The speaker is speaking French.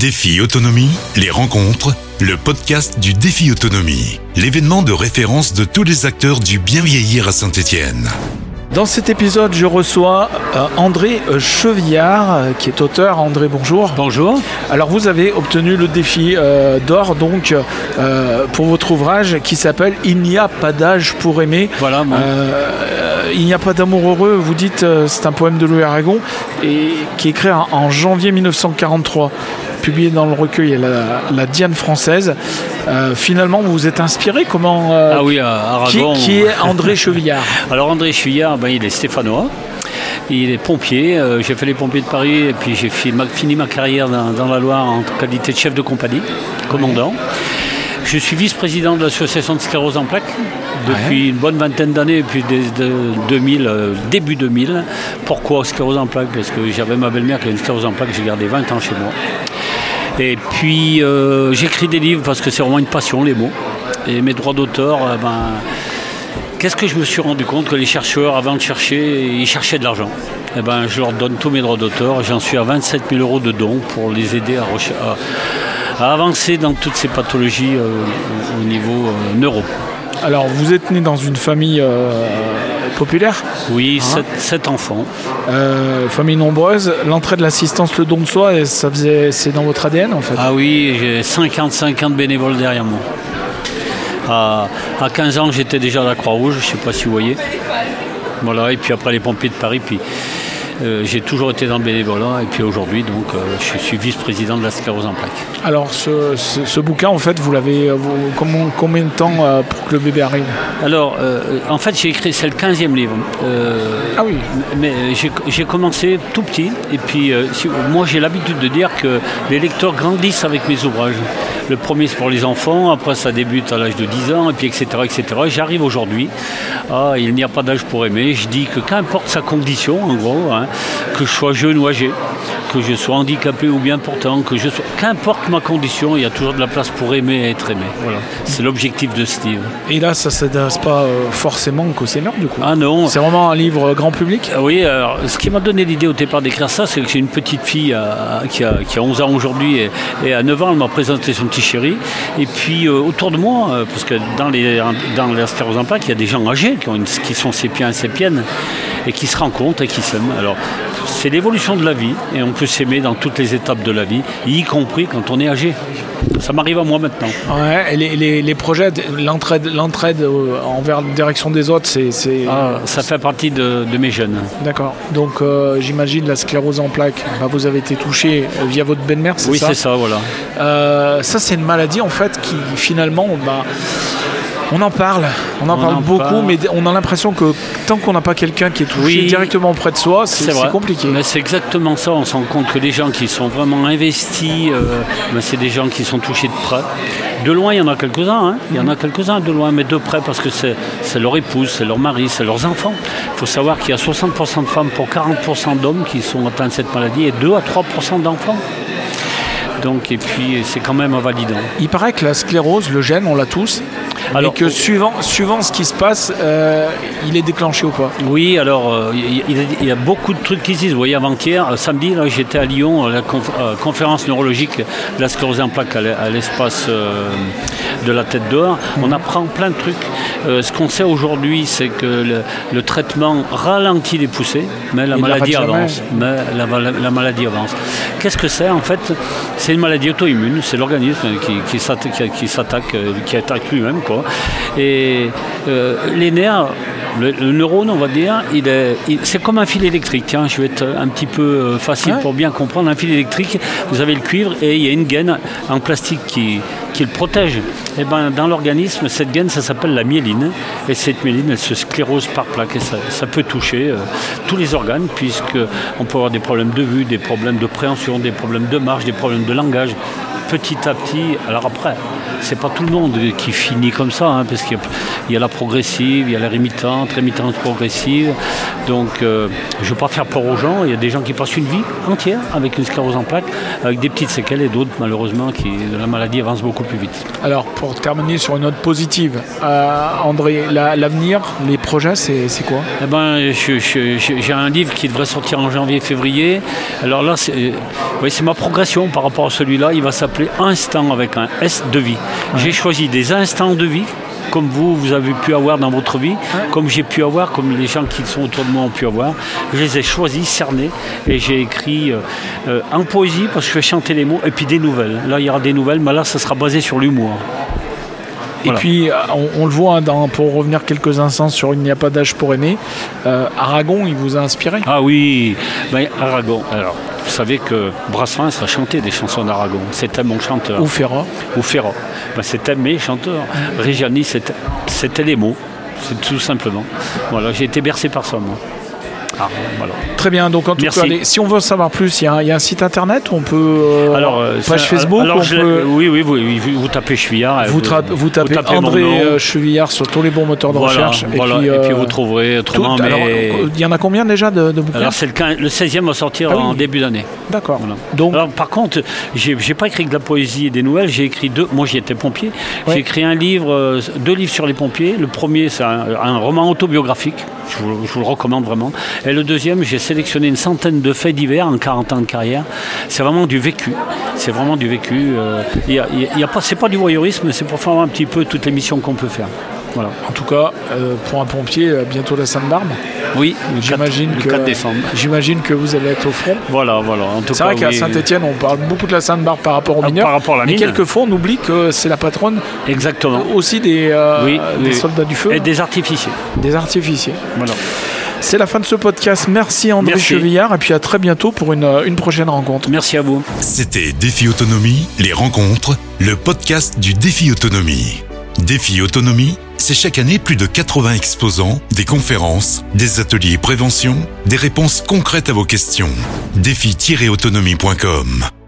Défi Autonomie, les rencontres, le podcast du Défi Autonomie, l'événement de référence de tous les acteurs du bien vieillir à Saint-Étienne. Dans cet épisode, je reçois euh, André euh, Chevillard, euh, qui est auteur. André, bonjour. Bonjour. Alors, vous avez obtenu le défi euh, d'or donc euh, pour votre ouvrage qui s'appelle Il n'y a pas d'âge pour aimer. Voilà, moi. Euh, Il n'y a pas d'amour heureux. Vous dites euh, c'est un poème de Louis Aragon et qui est écrit en, janvier 1943 publié dans le recueil La, la Diane française. Euh, finalement, vous vous êtes inspiré comment euh, ah oui, qui, Aragon. qui est André Chevillard Alors André Chouillard, ben, il est stéphanois. Il est pompier. Euh, j'ai fait les pompiers de Paris et puis j'ai fini ma carrière dans, dans la Loire en qualité de chef de compagnie, commandant. Je suis vice-président de l'association de sclérose en plaques depuis une bonne vingtaine d'années, depuis des- de 2000, euh, début 2000. Pourquoi sclérose en plaques? Parce que j'avais ma belle-mère qui a une sclérose en plaques, j'ai gardé 20 ans chez moi. Et puis euh, j'écris des livres parce que c'est vraiment une passion, les mots. Et mes droits d'auteur, euh, ben, Qu'est-ce que je me suis rendu compte? Que les chercheurs, avant de chercher, ils cherchaient de l'argent. Eh ben, je leur donne tous mes droits d'auteur. J'en suis à 27 000 euros de dons pour les aider à, à- à avancer dans toutes ces pathologies euh, au, au niveau euh, neuro. Alors, vous êtes né dans une famille euh, populaire, Oui, sept, sept enfants. euh, famille nombreuse. L'entrée de l'assistance, le don de soi, ça faisait, c'est dans votre ADN en fait? Ah oui, j'ai 55 ans de bénévoles derrière moi. À, à 15 ans, j'étais déjà à la Croix-Rouge, je ne sais pas si vous voyez. Voilà, et puis après les pompiers de Paris, puis euh, j'ai toujours été dans le bénévolat, et puis aujourd'hui, donc, je suis vice-président de la sclérose en plaques. Alors, ce, ce- ce bouquin, en fait, vous l'avez. euh, combien de temps euh, pour que le bébé arrive Alors, euh, en fait, j'ai écrit, c'est le 15e livre. Euh, Ah oui. Mais j'ai- commencé tout petit, et puis si- moi j'ai l'habitude de dire que les lecteurs grandissent avec mes ouvrages. Le premier c'est pour les enfants, après ça débute à l'âge de 10 ans, et puis etc. etc. J'arrive aujourd'hui, ah, il n'y a pas d'âge pour aimer, je dis que qu'importe sa condition, en gros, hein, que je sois jeune ou âgé, que je sois handicapé ou bien portant, que je sois... Qu'importe ma condition, il y a toujours de la place pour aimer et être aimé. Voilà. C'est l'objectif de ce livre. Et là, ça ne s'adresse pas euh, forcément qu'aux seniors, du coup. Ah non, C'est vraiment un livre euh, grand public? Ah Oui, alors, ce qui m'a donné l'idée au départ d'écrire ça, c'est que j'ai une petite fille euh, qui, a, qui a 11 ans aujourd'hui et, et à 9 ans, elle m'a présenté son petit chéri. Et puis euh, autour de moi, euh, parce que dans les, dans plaques, il y a des gens âgés qui, ont une- qui sont sépiens et sépiennes et qui se rencontrent et qui s'aiment. Alors, c'est l'évolution de la vie et on peut s'aimer dans toutes les étapes de la vie, y compris quand on est âgé. Ça m'arrive à moi maintenant. Ouais, les, les- les projets, de- l'entraide, l'entraide euh, envers la direction des autres, c'est. Ah, ça fait partie de, de mes jeunes. D'accord. Donc, euh, j'imagine la sclérose en plaques, bah, vous avez été touché euh, via votre belle-mère, c'est Oui, ça c'est ça, voilà. Euh, ça, c'est une maladie en fait qui finalement, bah, on en parle, on en On parle en beaucoup, parle. mais on a l'impression que tant qu'on n'a pas quelqu'un qui est touché Oui. directement près de soi, c'est compliqué. Mais c'est exactement ça. On se rend compte que les gens qui sont vraiment investis, euh, ben, c'est des gens qui sont touchés de près. De loin, il y en a quelques-uns. hein. Il y en a quelques-uns de loin, mais de près parce que c'est c'est leur épouse, c'est leur mari, c'est leurs enfants. Il faut savoir qu'il y a 60% de femmes pour 40% d'hommes qui sont atteints de cette maladie et 2 à 3% d'enfants. Donc, et puis, c'est quand même invalidant. Il paraît que la sclérose, le gène, on l'a tous, Alors, et que suivant, suivant ce qui se passe, euh, il est déclenché ou pas. Oui, alors euh, il y, a- il y a beaucoup de trucs qui se disent. Vous voyez, avant-hier, euh, samedi, j'étais à Lyon, à la conf- euh, conférence neurologique de la sclérose en plaques à l'e- à l'espace de la tête d'or. On apprend plein de trucs. Ce qu'on sait aujourd'hui, c'est que le, le traitement ralentit les poussées, mais la maladie avance. Mais la, la- la maladie avance. Qu'est-ce que c'est En fait, c'est une maladie auto-immune. C'est l'organisme qui, qui s'atta- qui- qui s'attaque, euh, qui attaque lui-même. Quoi. Et euh, les nerfs, le, le neurone, on va dire, il est, il- c'est comme un fil électrique. hein. Je vais être un petit peu euh, facile Ouais. pour bien comprendre. Un fil électrique, vous avez le cuivre et il y a une gaine en plastique qui, qui le protège. Et ben, dans l'organisme, cette gaine, ça s'appelle la myéline. Et cette myéline, elle se sclérose par plaque. Et ça, ça peut toucher euh, tous les organes, puisqu'on peut avoir des problèmes de vue, des problèmes de préhension, des problèmes de marche, des problèmes de langage. Petit à petit, alors après, c'est pas tout le monde qui finit comme ça, hein, parce qu'il y, a la progressive, il y a la rémitante, rémitante progressive. Donc, euh, je ne veux pas faire peur aux gens. Il y a des gens qui passent une vie entière avec une sclérose en plaques, avec des petites séquelles et d'autres, malheureusement, qui la maladie avance beaucoup plus vite. Alors, pour terminer sur une note positive, euh, André, l'avenir, les projets, c'est quoi? Eh ben, J'ai un livre qui devrait sortir en janvier-février. Alors là, c'est ma progression par rapport à celui-là. Il va s'appeler Instant avec un S de vie. J'ai choisi des instants de vie comme vous, vous avez pu avoir dans votre vie, comme j'ai pu avoir, comme les gens qui sont autour de moi ont pu avoir. Je les ai choisis, cernés, et j'ai écrit euh, euh, en poésie, parce que je fais chanter les mots, et puis des nouvelles. Là, il y aura des nouvelles, mais là, ça sera basé sur l'humour. Et puis, euh, on, le voit, hein, pour revenir quelques instants sur Il n'y a pas d'âge pour aimer, Aragon, il vous a inspiré Ah oui, ben, Aragon. Alors, vous savez que Brassens a chanté des chansons d'Aragon. C'était mon chanteur. Ou Ferrat. Ou Ferrat. Ben, c'était mes chanteurs. Régiani, c'était les mots. C'est tout simplement. Voilà, j'ai été bercé par ça, moi. Ah, Très bien, donc en tout cas, si on veut en savoir plus, il y, a un site internet on peut. Euh, alors, euh, page Facebook Oui, oui, oui, vous, tapez Chevillard. Vous, vous, tapez, André euh, Chevillard sur tous les bons moteurs de recherche. et, puis, et, puis, vous trouverez il y en a combien déjà de, de bouquins Alors, c'est le, le, 16e va sortir ah en début d'année. D'accord. Donc... Alors, par contre, j'ai pas écrit que de la poésie et des nouvelles, j'ai écrit deux. Moi, j'y étais pompier. J'ai écrit un livre, deux livres sur les pompiers. Le premier, c'est un, roman autobiographique. Je vous, le recommande vraiment. Et le deuxième, j'ai sélectionné une centaine de faits divers en 40 ans de carrière. C'est vraiment du vécu. C'est vraiment du vécu. Euh, il y a, pas, c'est pas du voyeurisme, c'est pour faire un petit peu toutes les missions qu'on peut faire. Voilà. En tout cas, euh, pour un pompier, euh, bientôt la Sainte-Barbe. Oui, j'imagine que décembre. J'imagine que vous allez être au front. Voilà, voilà. C'est vrai qu'à Saint-Étienne, on parle beaucoup de la Sainte-Barbe par rapport aux ah, mineurs. Par rapport à la mais quelquefois, on oublie que c'est la patronne. Exactement. Aussi des, des soldats du feu. Et des artificiers. Des artificiers. Voilà. C'est la fin de ce podcast. Merci André Chevillard et puis à très bientôt pour une, une prochaine rencontre. Merci à vous. C'était Défi Autonomie, les rencontres, le podcast du Défi Autonomie. Défi Autonomie, c'est chaque année plus de 80 exposants, des conférences, des ateliers prévention, des réponses concrètes à vos questions. Défi-autonomie.com